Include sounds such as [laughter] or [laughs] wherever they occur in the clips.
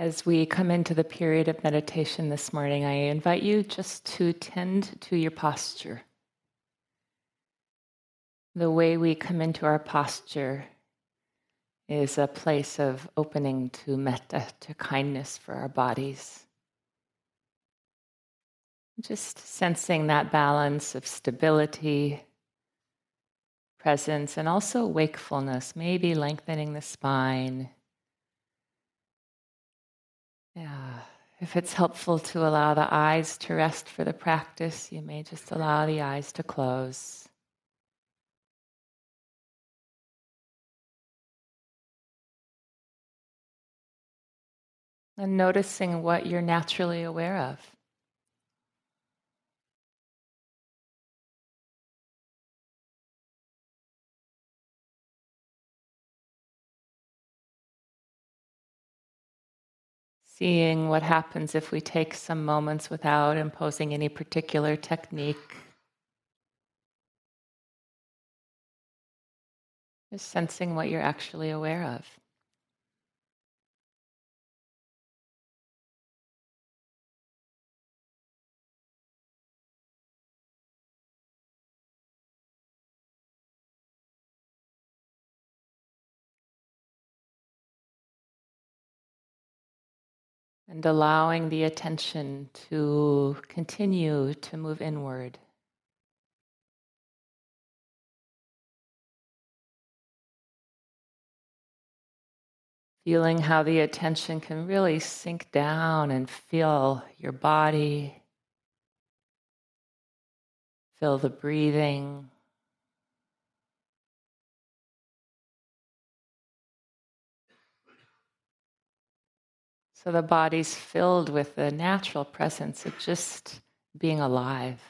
As we come into the period of meditation this morning, I invite you just to tend to your posture. The way we come into our posture is a place of opening to metta, to kindness for our bodies. Just sensing that balance of stability, presence, and also wakefulness, maybe lengthening the spine yeah. If it's helpful to allow the eyes to rest for the practice, you may just allow the eyes to close. And noticing what you're naturally aware of. Seeing what happens if we take some moments without imposing any particular technique. Just sensing what you're actually aware of. And allowing the attention to continue to move inward. Feeling how the attention can really sink down and feel your body, feel the breathing. So the body's filled with the natural presence of just being alive.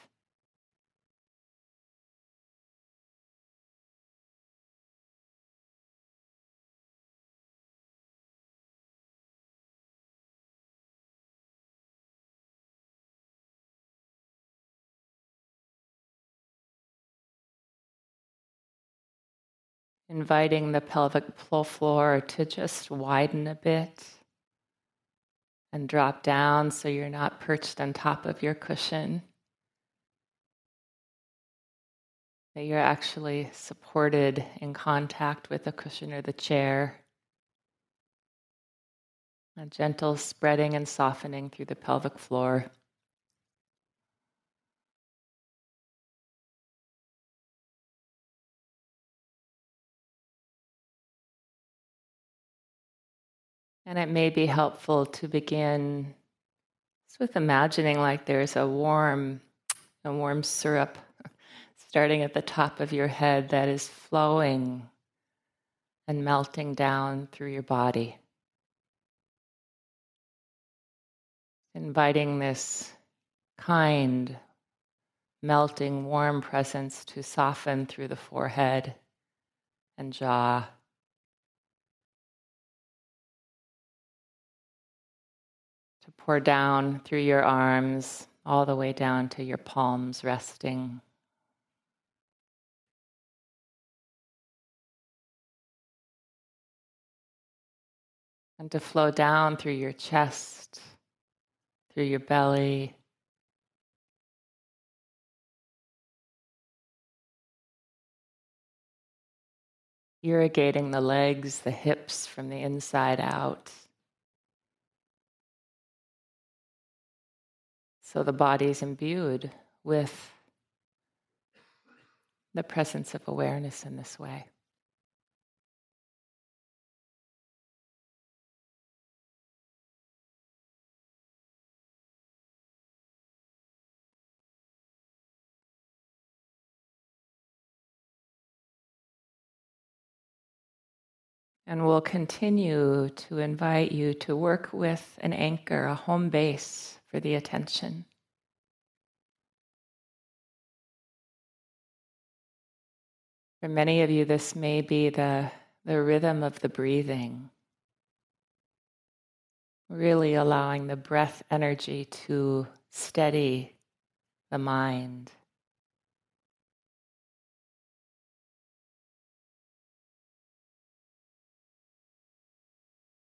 Inviting the pelvic floor to just widen a bit and drop down so you're not perched on top of your cushion. That you're actually supported in contact with the cushion or the chair. A gentle spreading and softening through the pelvic floor. And it may be helpful to begin with imagining like there's a warm, a warm syrup starting at the top of your head that is flowing and melting down through your body. Inviting this kind, melting, warm presence to soften through the forehead and jaw. Pour down through your arms, all the way down to your palms resting. And to flow down through your chest, through your belly. Irrigating the legs, the hips from the inside out. So the body is imbued with the presence of awareness in this way. And we'll continue to invite you to work with an anchor, a home base for the attention. For many of you, this may be the, the rhythm of the breathing, really allowing the breath energy to steady the mind.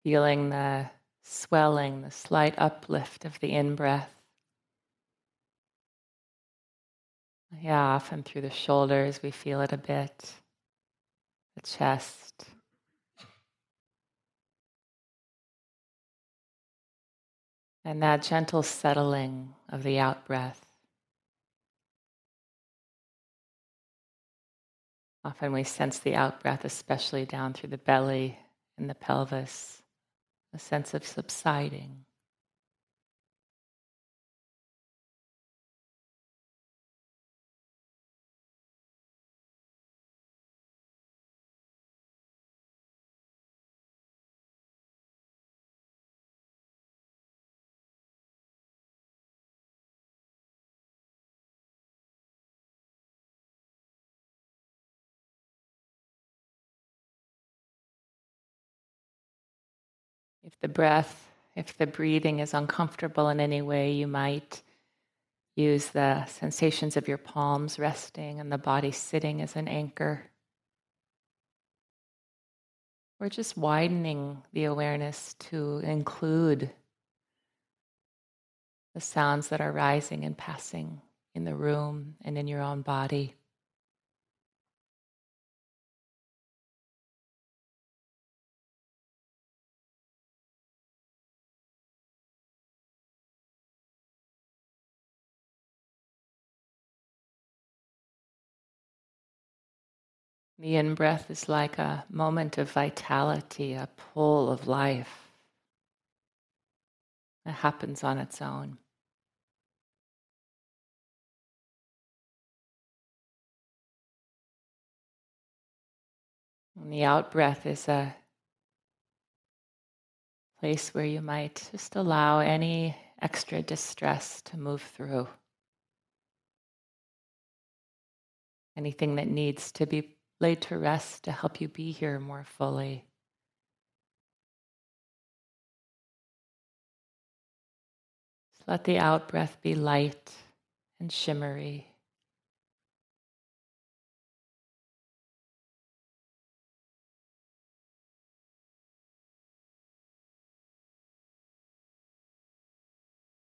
Feeling the swelling, the slight uplift of the in breath. Yeah, often through the shoulders, we feel it a bit, the chest. And that gentle settling of the out breath. Often we sense the out breath, especially down through the belly and the pelvis, a sense of subsiding. If the breath, if the breathing is uncomfortable in any way, you might use the sensations of your palms resting and the body sitting as an anchor. Or just widening the awareness to include the sounds that are rising and passing in the room and in your own body. The in breath is like a moment of vitality, a pull of life that happens on its own. And the out breath is a place where you might just allow any extra distress to move through. Anything that needs to be laid to rest to help you be here more fully. Let the out breath be light and shimmery.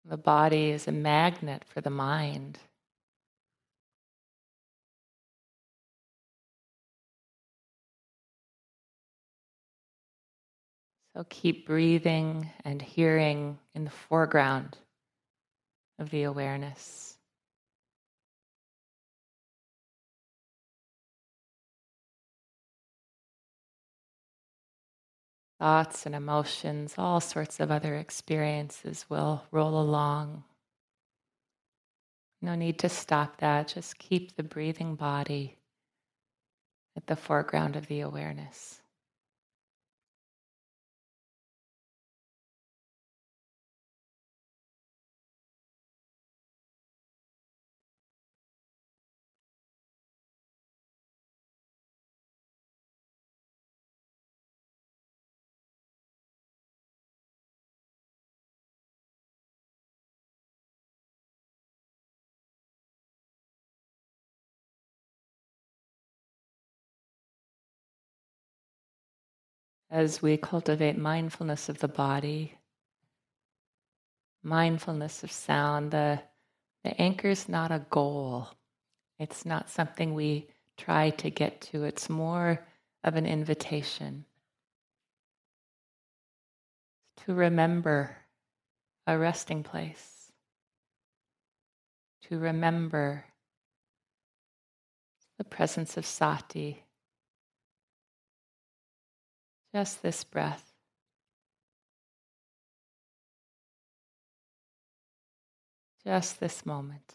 The body is a magnet for the mind. So keep breathing and hearing in the foreground of the awareness. Thoughts and emotions, all sorts of other experiences will roll along. No need to stop that, just keep the breathing body at the foreground of the awareness. As we cultivate mindfulness of the body, mindfulness of sound, the, the anchor is not a goal. It's not something we try to get to. It's more of an invitation to remember a resting place, to remember the presence of sati just this breath. Just this moment.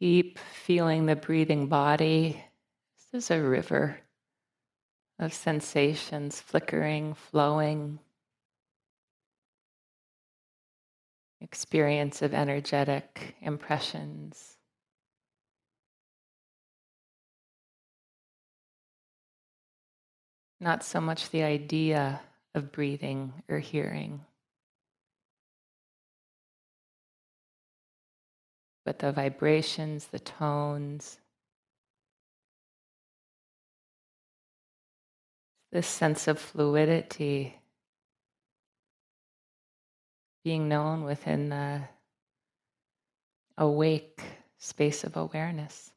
Keep feeling the breathing body. This is a river of sensations flickering, flowing. Experience of energetic impressions. Not so much the idea of breathing or hearing, but the vibrations, the tones, this sense of fluidity being known within the awake space of awareness.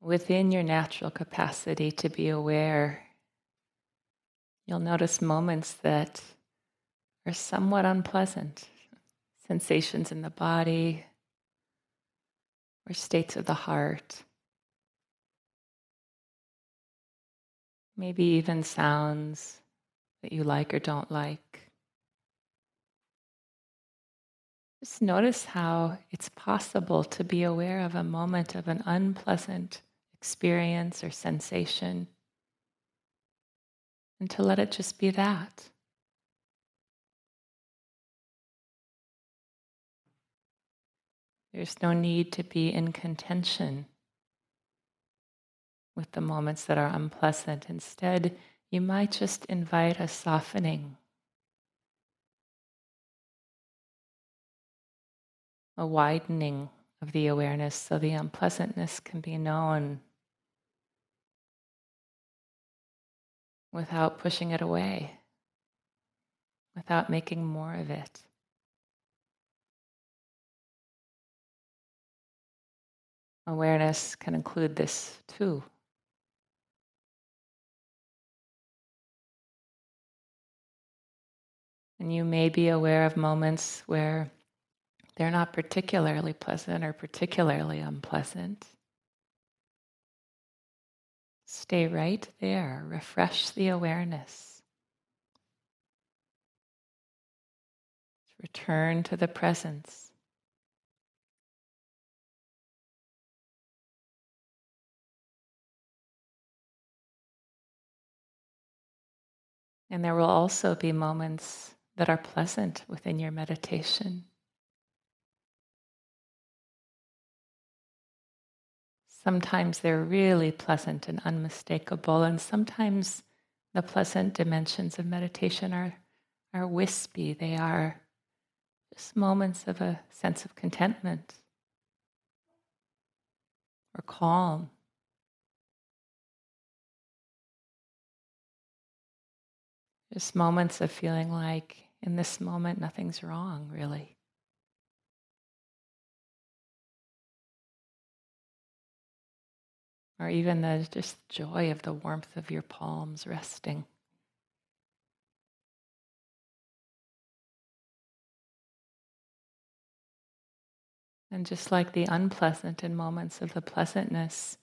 Within your natural capacity to be aware, you'll notice moments that are somewhat unpleasant sensations in the body or states of the heart. Maybe even sounds that you like or don't like. Just notice how it's possible to be aware of a moment of an unpleasant experience or sensation, and to let it just be that. There's no need to be in contention with the moments that are unpleasant. Instead, you might just invite a softening, a widening of the awareness so the unpleasantness can be known without pushing it away, without making more of it. Awareness can include this too. And you may be aware of moments where they're not particularly pleasant or particularly unpleasant. Stay right there. Refresh the awareness. Return to the presence. And there will also be moments that are pleasant within your meditation. Sometimes they're really pleasant and unmistakable, and sometimes the pleasant dimensions of meditation are, are wispy. They are just moments of a sense of contentment or calm. Just moments of feeling like in this moment, nothing's wrong, really. Or even the just joy of the warmth of your palms resting. And just like the unpleasant in moments of the pleasantness,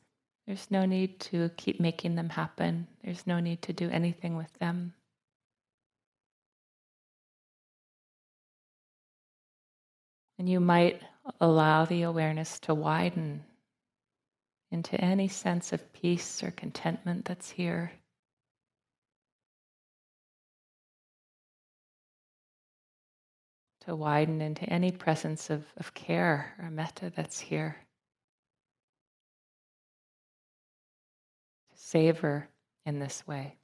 there's no need to keep making them happen. There's no need to do anything with them. And you might allow the awareness to widen into any sense of peace or contentment that's here. To widen into any presence of, of care or metta that's here. To savor in this way.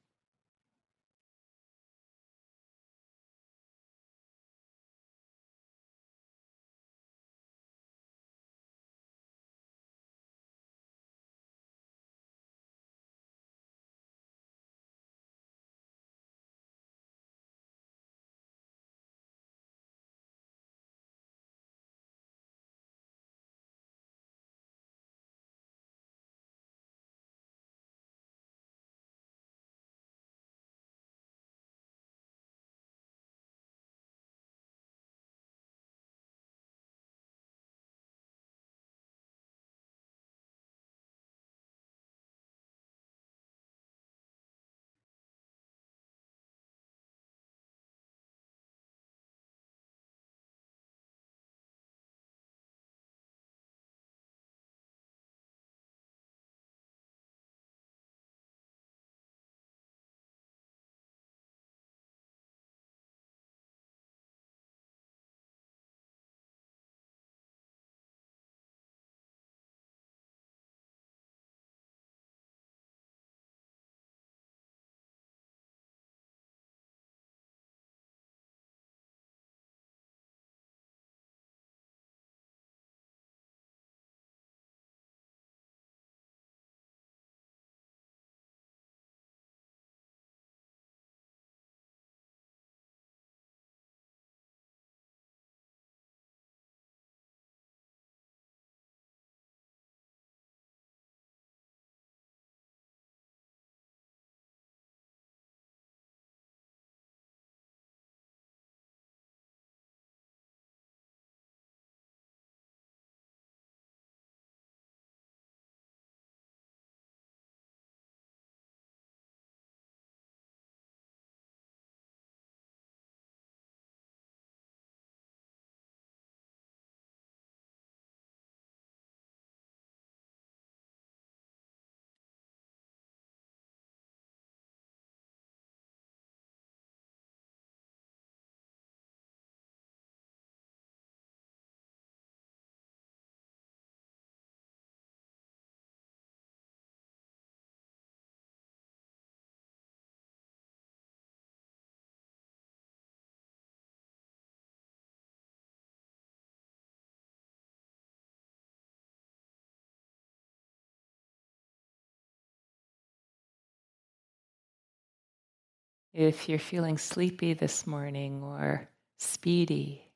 If you're feeling sleepy this morning or speedy,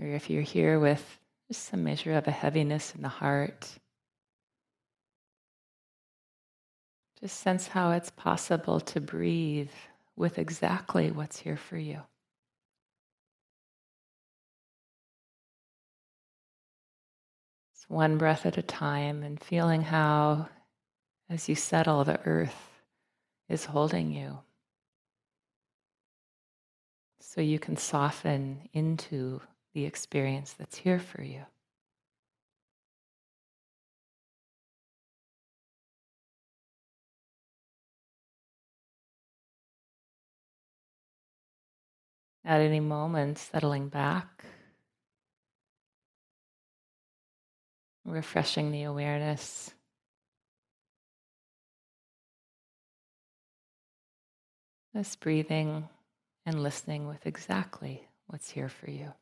or if you're here with just some measure of a heaviness in the heart, just sense how it's possible to breathe with exactly what's here for you. It's one breath at a time and feeling how, as you settle, the earth is holding you. So you can soften into the experience that's here for you. At any moment, settling back, refreshing the awareness. Just breathing and listening with exactly what's here for you.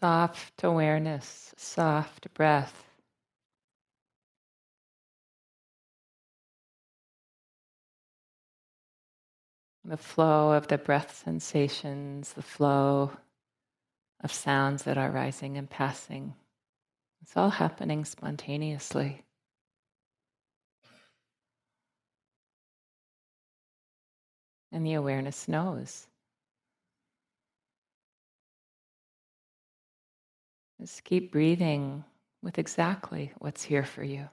Soft awareness, soft breath. The flow of the breath sensations, the flow of sounds that are rising and passing. It's all happening spontaneously. And the awareness knows. Just keep breathing with exactly what's here for you.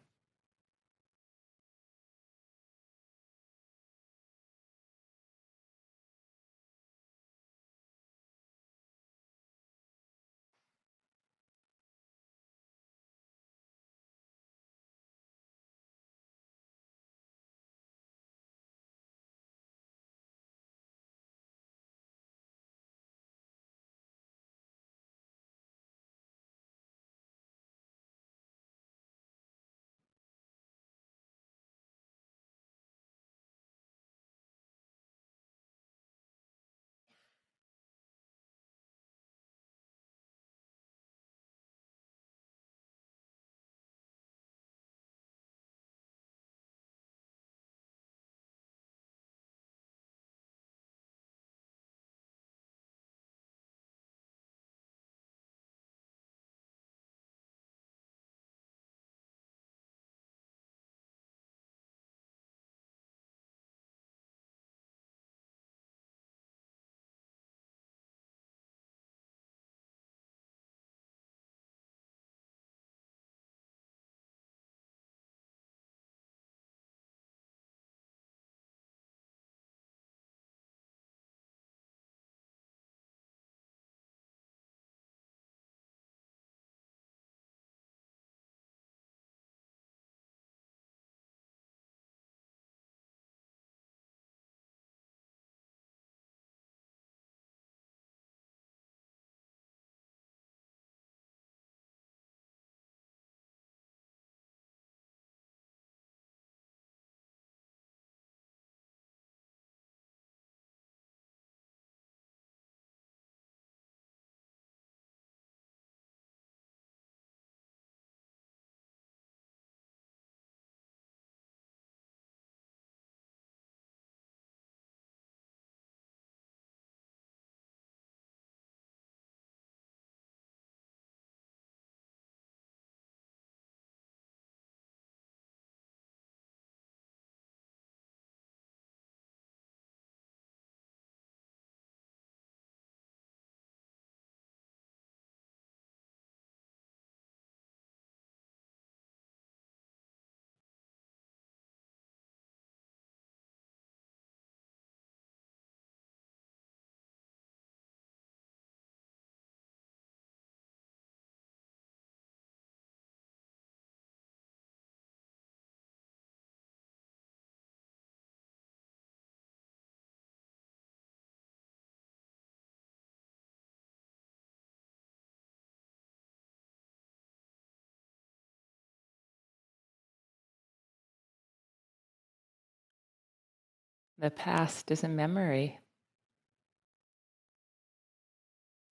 The past is a memory.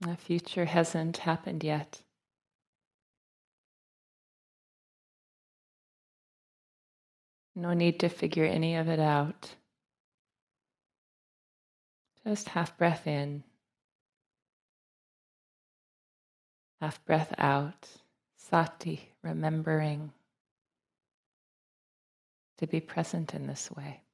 The future hasn't happened yet. No need to figure any of it out. Just half breath in, half breath out. Sati, remembering to be present in this way.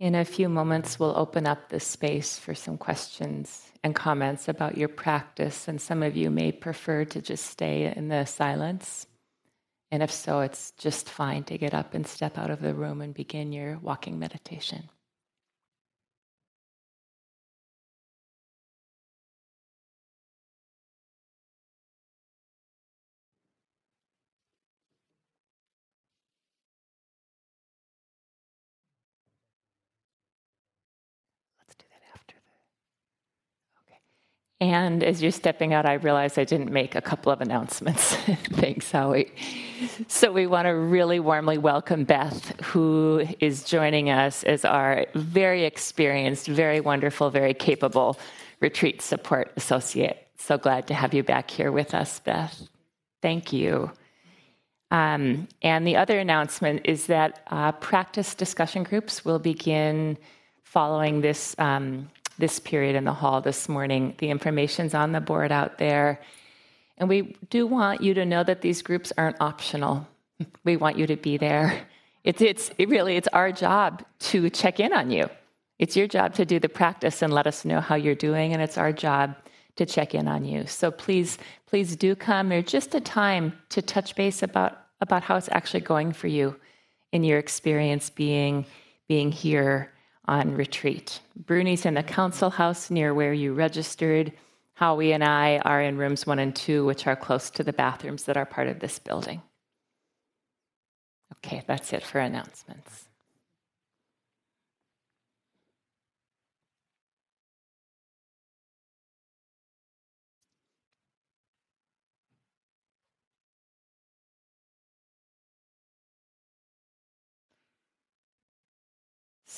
In a few moments, we'll open up the space for some questions and comments about your practice, and some of you may prefer to just stay in the silence. And if so, it's just fine to get up and step out of the room and begin your walking meditation. And as you're stepping out, I realized I didn't make a couple of announcements. [laughs] Thanks, Howie. So, we want to really warmly welcome Beth, who is joining us as our very experienced, very wonderful, very capable retreat support associate. So glad to have you back here with us, Beth. Thank you. Um, and the other announcement is that uh, practice discussion groups will begin following this. Um, this period in the hall this morning. The information's on the board out there. And we do want you to know that these groups aren't optional. [laughs] We want you to be there. It's, it's it really it's our job to check in on you. It's your job to do the practice and let us know how you're doing, and it's our job to check in on you. So please, please do come. There's just a time to touch base about about how it's actually going for you in your experience being being here on retreat. Bruni's in the council house near where you registered. Howie and I are in rooms one and two, which are close to the bathrooms that are part of this building. Okay, that's it for announcements.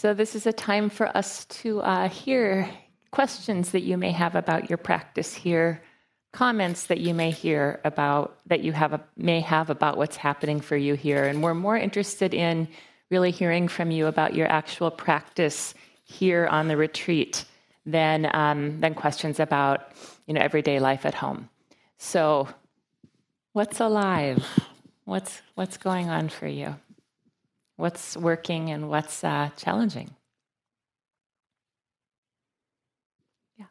So, this is a time for us to uh, hear questions that you may have about your practice here, comments that you may hear about, that you have a, may have about what's happening for you here. And we're more interested in really hearing from you about your actual practice here on the retreat than, um, than questions about you know, everyday life at home. So, what's alive? What's, what's going on for you? What's working and what's uh, challenging. Yeah.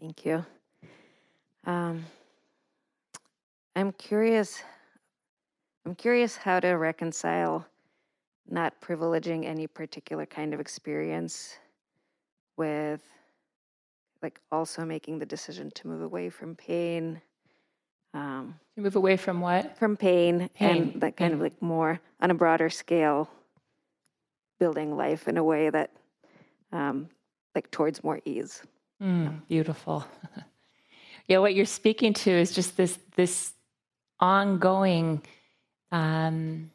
Thank you. Um, I'm curious. I'm curious how to reconcile not privileging any particular kind of experience with like also making the decision to move away from pain um, move away from what from pain, pain. and that kind pain. of like more on a broader scale building life in a way that um, like towards more ease mm, beautiful [laughs] yeah what you're speaking to is just this this ongoing um,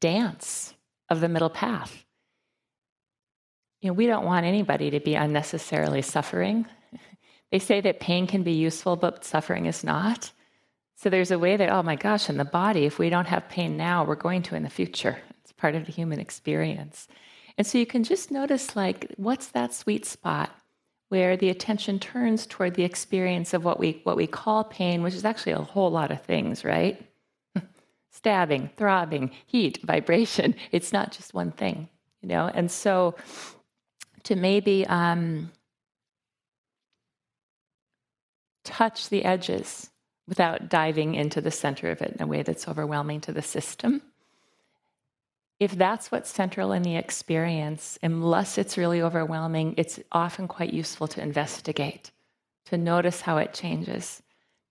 dance of the middle path. You know, we don't want anybody to be unnecessarily suffering. [laughs] they say that pain can be useful, but suffering is not. So there's a way that, oh my gosh, in the body, if we don't have pain now, we're going to in the future. It's part of the human experience. And so you can just notice, like, what's that sweet spot where the attention turns toward the experience of what we, what we call pain, which is actually a whole lot of things, right? Stabbing, throbbing, heat, vibration. It's not just one thing, you know? And so to maybe um, touch the edges without diving into the center of it in a way that's overwhelming to the system. If that's what's central in the experience, unless it's really overwhelming, it's often quite useful to investigate, to notice how it changes,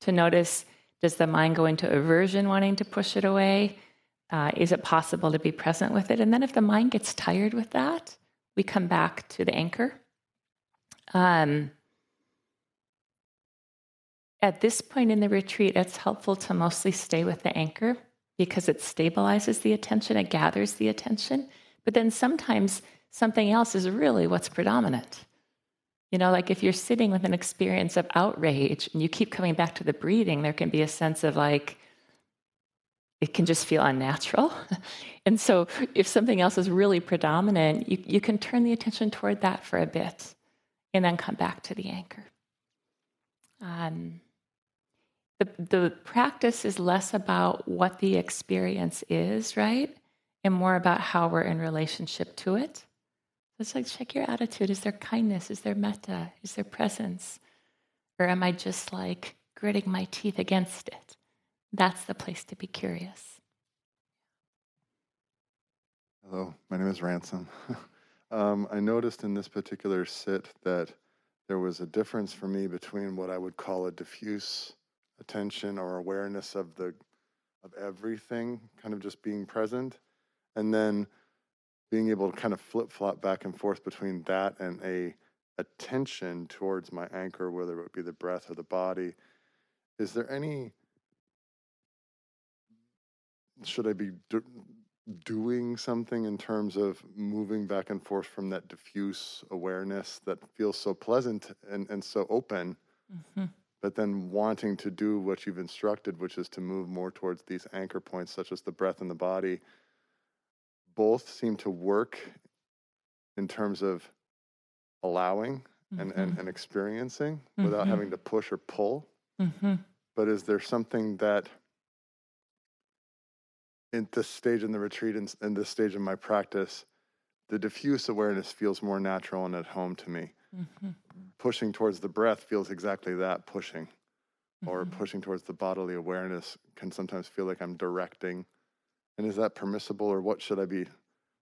to notice does the mind go into aversion, wanting to push it away? Uh, is it possible to be present with it? And then if the mind gets tired with that, we come back to the anchor. Um, at this point in the retreat, it's helpful to mostly stay with the anchor because it stabilizes the attention, it gathers the attention. But then sometimes something else is really what's predominant. You know, like if you're sitting with an experience of outrage and you keep coming back to the breathing, there can be a sense of like, it can just feel unnatural. [laughs] and so if something else is really predominant, you, you can turn the attention toward that for a bit. and then come back to the anchor. Um, the, the practice is less about what the experience is, right? And more about how we're in relationship to it. It's like check your attitude. Is there kindness? Is there metta? Is there presence? Or am I just like gritting my teeth against it? That's the place to be curious. Hello, my name is Ransom. [laughs] um, I noticed in this particular sit that there was a difference for me between what I would call a diffuse attention or awareness of the of everything, kind of just being present, and then being able to kind of flip flop back and forth between that and a attention towards my anchor, whether it be the breath or the body. Is there any? Should I be do, doing something in terms of moving back and forth from that diffuse awareness that feels so pleasant and, and so open, mm-hmm. but then wanting to do what you've instructed, which is to move more towards these anchor points, such as the breath and the body? Both seem to work in terms of allowing mm-hmm. and, and, mm-hmm. and, experiencing mm-hmm. without having to push or pull. Mm-hmm. But is there something that in this stage in the retreat and in, in this stage of my practice, the diffuse awareness feels more natural and at home to me. Mm-hmm. Pushing towards the breath feels exactly that pushing. Or mm-hmm. pushing towards the bodily awareness can sometimes feel like I'm directing and is that permissible, or what should I be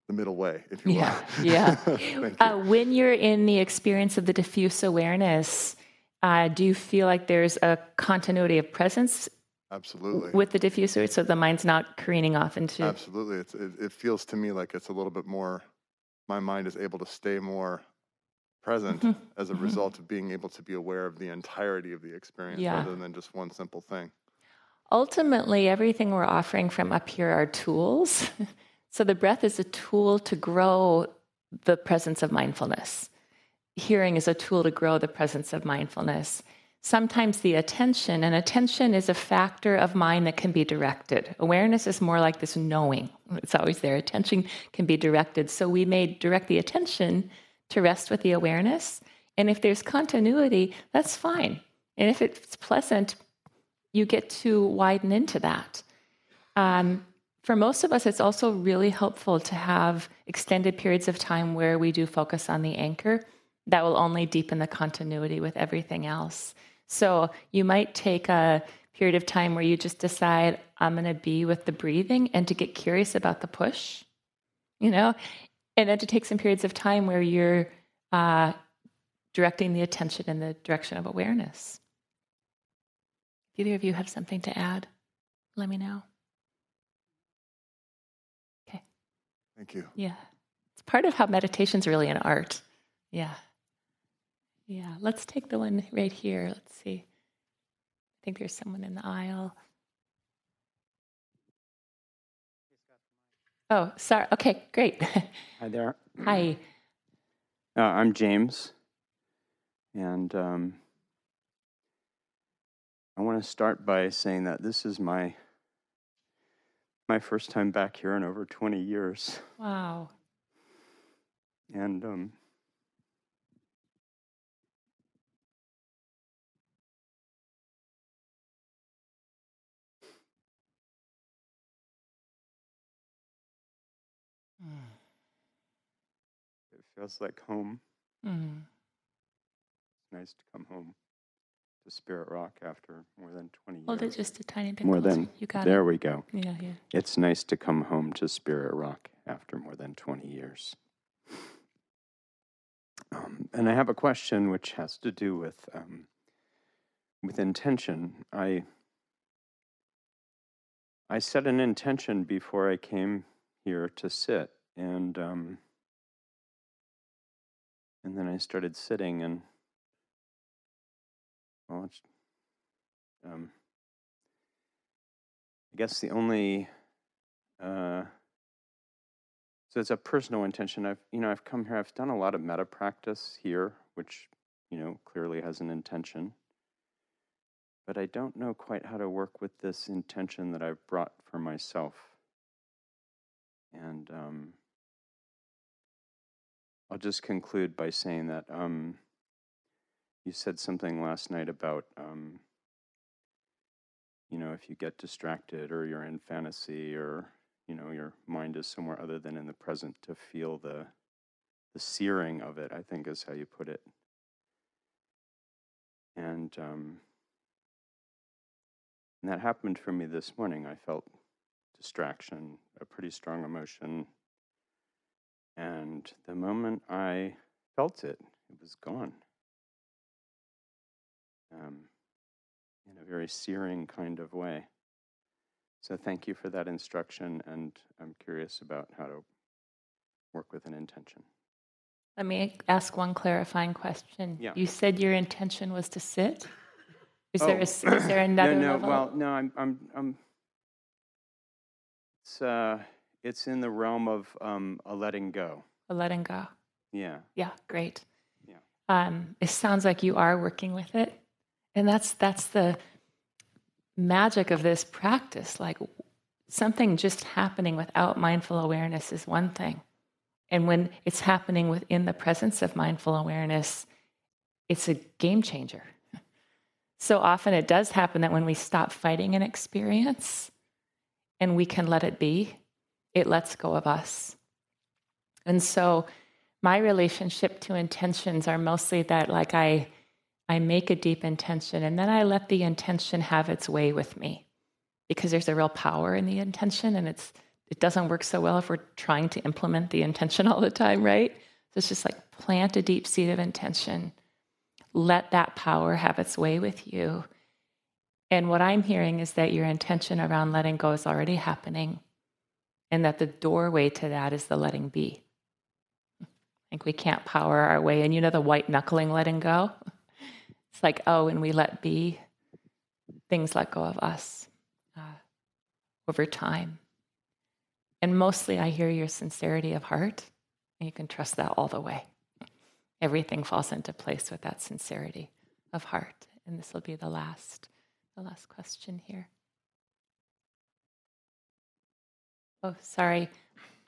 the middle way, if you yeah, will? Yeah. [laughs] you. uh, when you're in the experience of the diffuse awareness, uh, do you feel like there's a continuity of presence? Absolutely. With the diffuser, so the mind's not careening off into. Absolutely. It's, it, it feels to me like it's a little bit more, my mind is able to stay more present mm-hmm. as a mm-hmm. result of being able to be aware of the entirety of the experience yeah. rather than just one simple thing ultimately, everything we're offering from up here are tools. [laughs] so the breath is a tool to grow the presence of mindfulness. Hearing is a tool to grow the presence of mindfulness. Sometimes the attention, and attention is a factor of mind that can be directed. Awareness is more like this knowing, it's always there. Attention can be directed. So we may direct the attention to rest with the awareness. And if there's continuity, that's fine. And if it's pleasant, you get to widen into that. Um, for most of us, it's also really helpful to have extended periods of time where we do focus on the anchor. That will only deepen the continuity with everything else. So you might take a period of time where you just decide, I'm going to be with the breathing and to get curious about the push, you know, and then to take some periods of time where you're uh, directing the attention in the direction of awareness either of you have something to add, let me know. Okay. Thank you. Yeah. It's part of how meditation's really an art. Yeah. Yeah. Let's take the one right here. Let's see. I think there's someone in the aisle. Oh, sorry. Okay, great. [laughs] Hi there. Hi. Uh, I'm James, and um, I want to start by saying that this is my my first time back here in over 20 years. Wow. And um, mm. it feels like home. Mm. It's nice to come home Spirit Rock after more than 20 years. Hold it just a tiny bit more closer. than you got there it. we go. Yeah, yeah. It's nice to come home to Spirit Rock after more than 20 years. Um, and I have a question which has to do with um, with intention. I I set an intention before I came here to sit, and um, and then I started sitting, and it's, um, I guess the only, uh, so it's a personal intention. I've, you know, I've come here, I've done a lot of metta practice here, which, you know, clearly has an intention. But I don't know quite how to work with this intention that I've brought for myself. And um, I'll just conclude by saying that um, you said something last night about, um, you know, if you get distracted or you're in fantasy or, you know, your mind is somewhere other than in the present to feel the, the searing of it, I think is how you put it. And, um, and that happened for me this morning. I felt distraction, a pretty strong emotion. And the moment I felt it, it was gone. Um, in a very searing kind of way. So thank you for that instruction, and I'm curious about how to work with an intention. Let me ask one clarifying question. Yeah. You said your intention was to sit. Is Oh. there a, is there [clears throat] another no, no. level? Well, no. I'm, I'm, I'm. It's, uh, it's in the realm of um, a letting go. A letting go. Yeah. Yeah, great. Yeah. Um, it sounds like you are working with it, and that's that's the magic of this practice. Like something just happening without mindful awareness is one thing, and when it's happening within the presence of mindful awareness, it's a game changer. So often it does happen that when we stop fighting an experience and we can let it be, it lets go of us. And so my relationship to intentions are mostly that like I I make a deep intention and then I let the intention have its way with me because there's a real power in the intention and it's it doesn't work so well if we're trying to implement the intention [laughs] all the time, right? So it's just like plant a deep seed of intention. Let that power have its way with you. And what I'm hearing is that your intention around letting go is already happening and that the doorway to that is the letting be. [laughs] I think we can't power our way. And you know the white knuckling letting go? [laughs] It's like, oh, when we let be, things let go of us uh, over time. And mostly I hear your sincerity of heart, and you can trust that all the way. Everything falls into place with that sincerity of heart. And this will be the last, the last question here. Oh, sorry.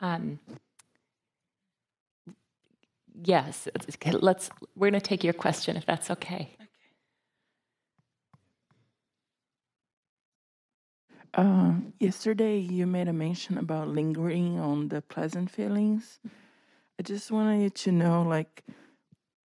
Um, yes, let's. We're going to take your question if that's okay. Uh, yesterday, you made a mention about lingering on the pleasant feelings. I just wanted you to know, like,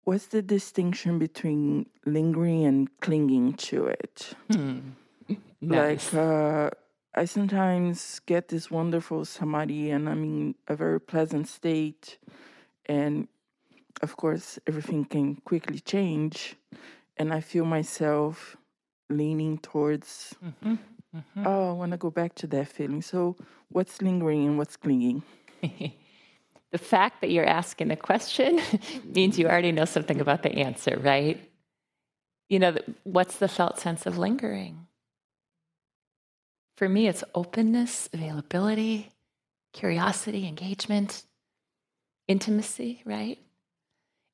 what's the distinction between lingering and clinging to it? Hmm. [laughs] Nice. Like, uh, I sometimes get this wonderful samadhi, and I'm in a very pleasant state, and of course, everything can quickly change, and I feel myself leaning towards Mhm, mhm. Oh, I want to go back to that feeling. So, what's lingering and what's clinging? [laughs] the fact that you're asking the question [laughs] means you already know something about the answer, right? You know, what's the felt sense of lingering? For me, it's openness, availability, curiosity, engagement, intimacy, right?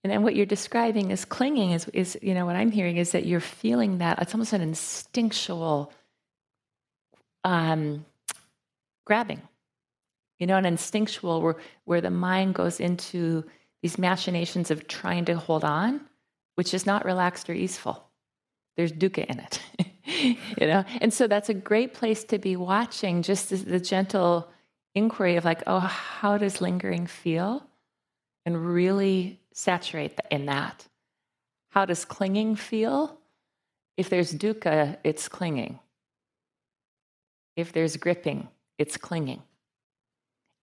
And then what you're describing as clinging is, is, you know, what I'm hearing is that you're feeling that it's almost an instinctual um, grabbing you know, an instinctual where, where the mind goes into these machinations of trying to hold on, which is not relaxed or easeful. There's dukkha in it, [laughs] you know? And so that's a great place to be watching just the gentle inquiry of like, oh, how does lingering feel? And really saturate in that. How does clinging feel? If there's dukkha, it's clinging. If there's gripping, it's clinging.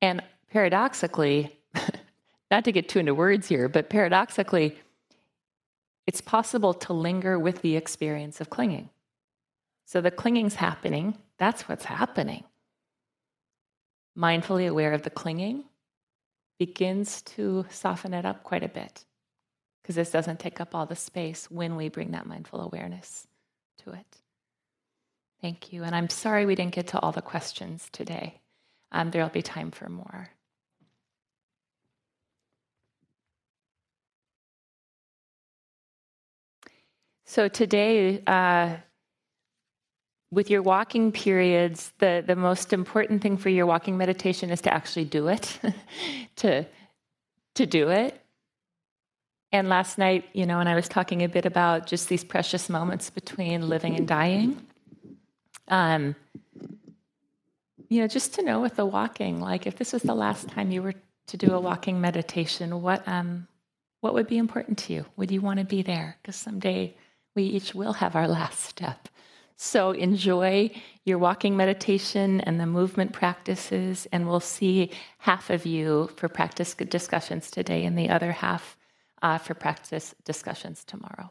And paradoxically, [laughs] not to get too into words here, but paradoxically, it's possible to linger with the experience of clinging. So the clinging's happening, that's what's happening. Mindfully aware of the clinging begins to soften it up quite a bit because this doesn't take up all the space when we bring that mindful awareness to it. Thank you. And I'm sorry we didn't get to all the questions today. Um, there'll be time for more. So today, uh, with your walking periods, the, the most important thing for your walking meditation is to actually do it, [laughs] to, to do it. And last night, you know, when I was talking a bit about just these precious moments between living and dying, um, you know, just to know with the walking, like if this was the last time you were to do a walking meditation, what um, what would be important to you? Would you want to be there? Because someday we each will have our [laughs] last step. So enjoy your walking meditation and the movement practices, and we'll see half of you for practice discussions today, and the other half uh, for practice discussions tomorrow.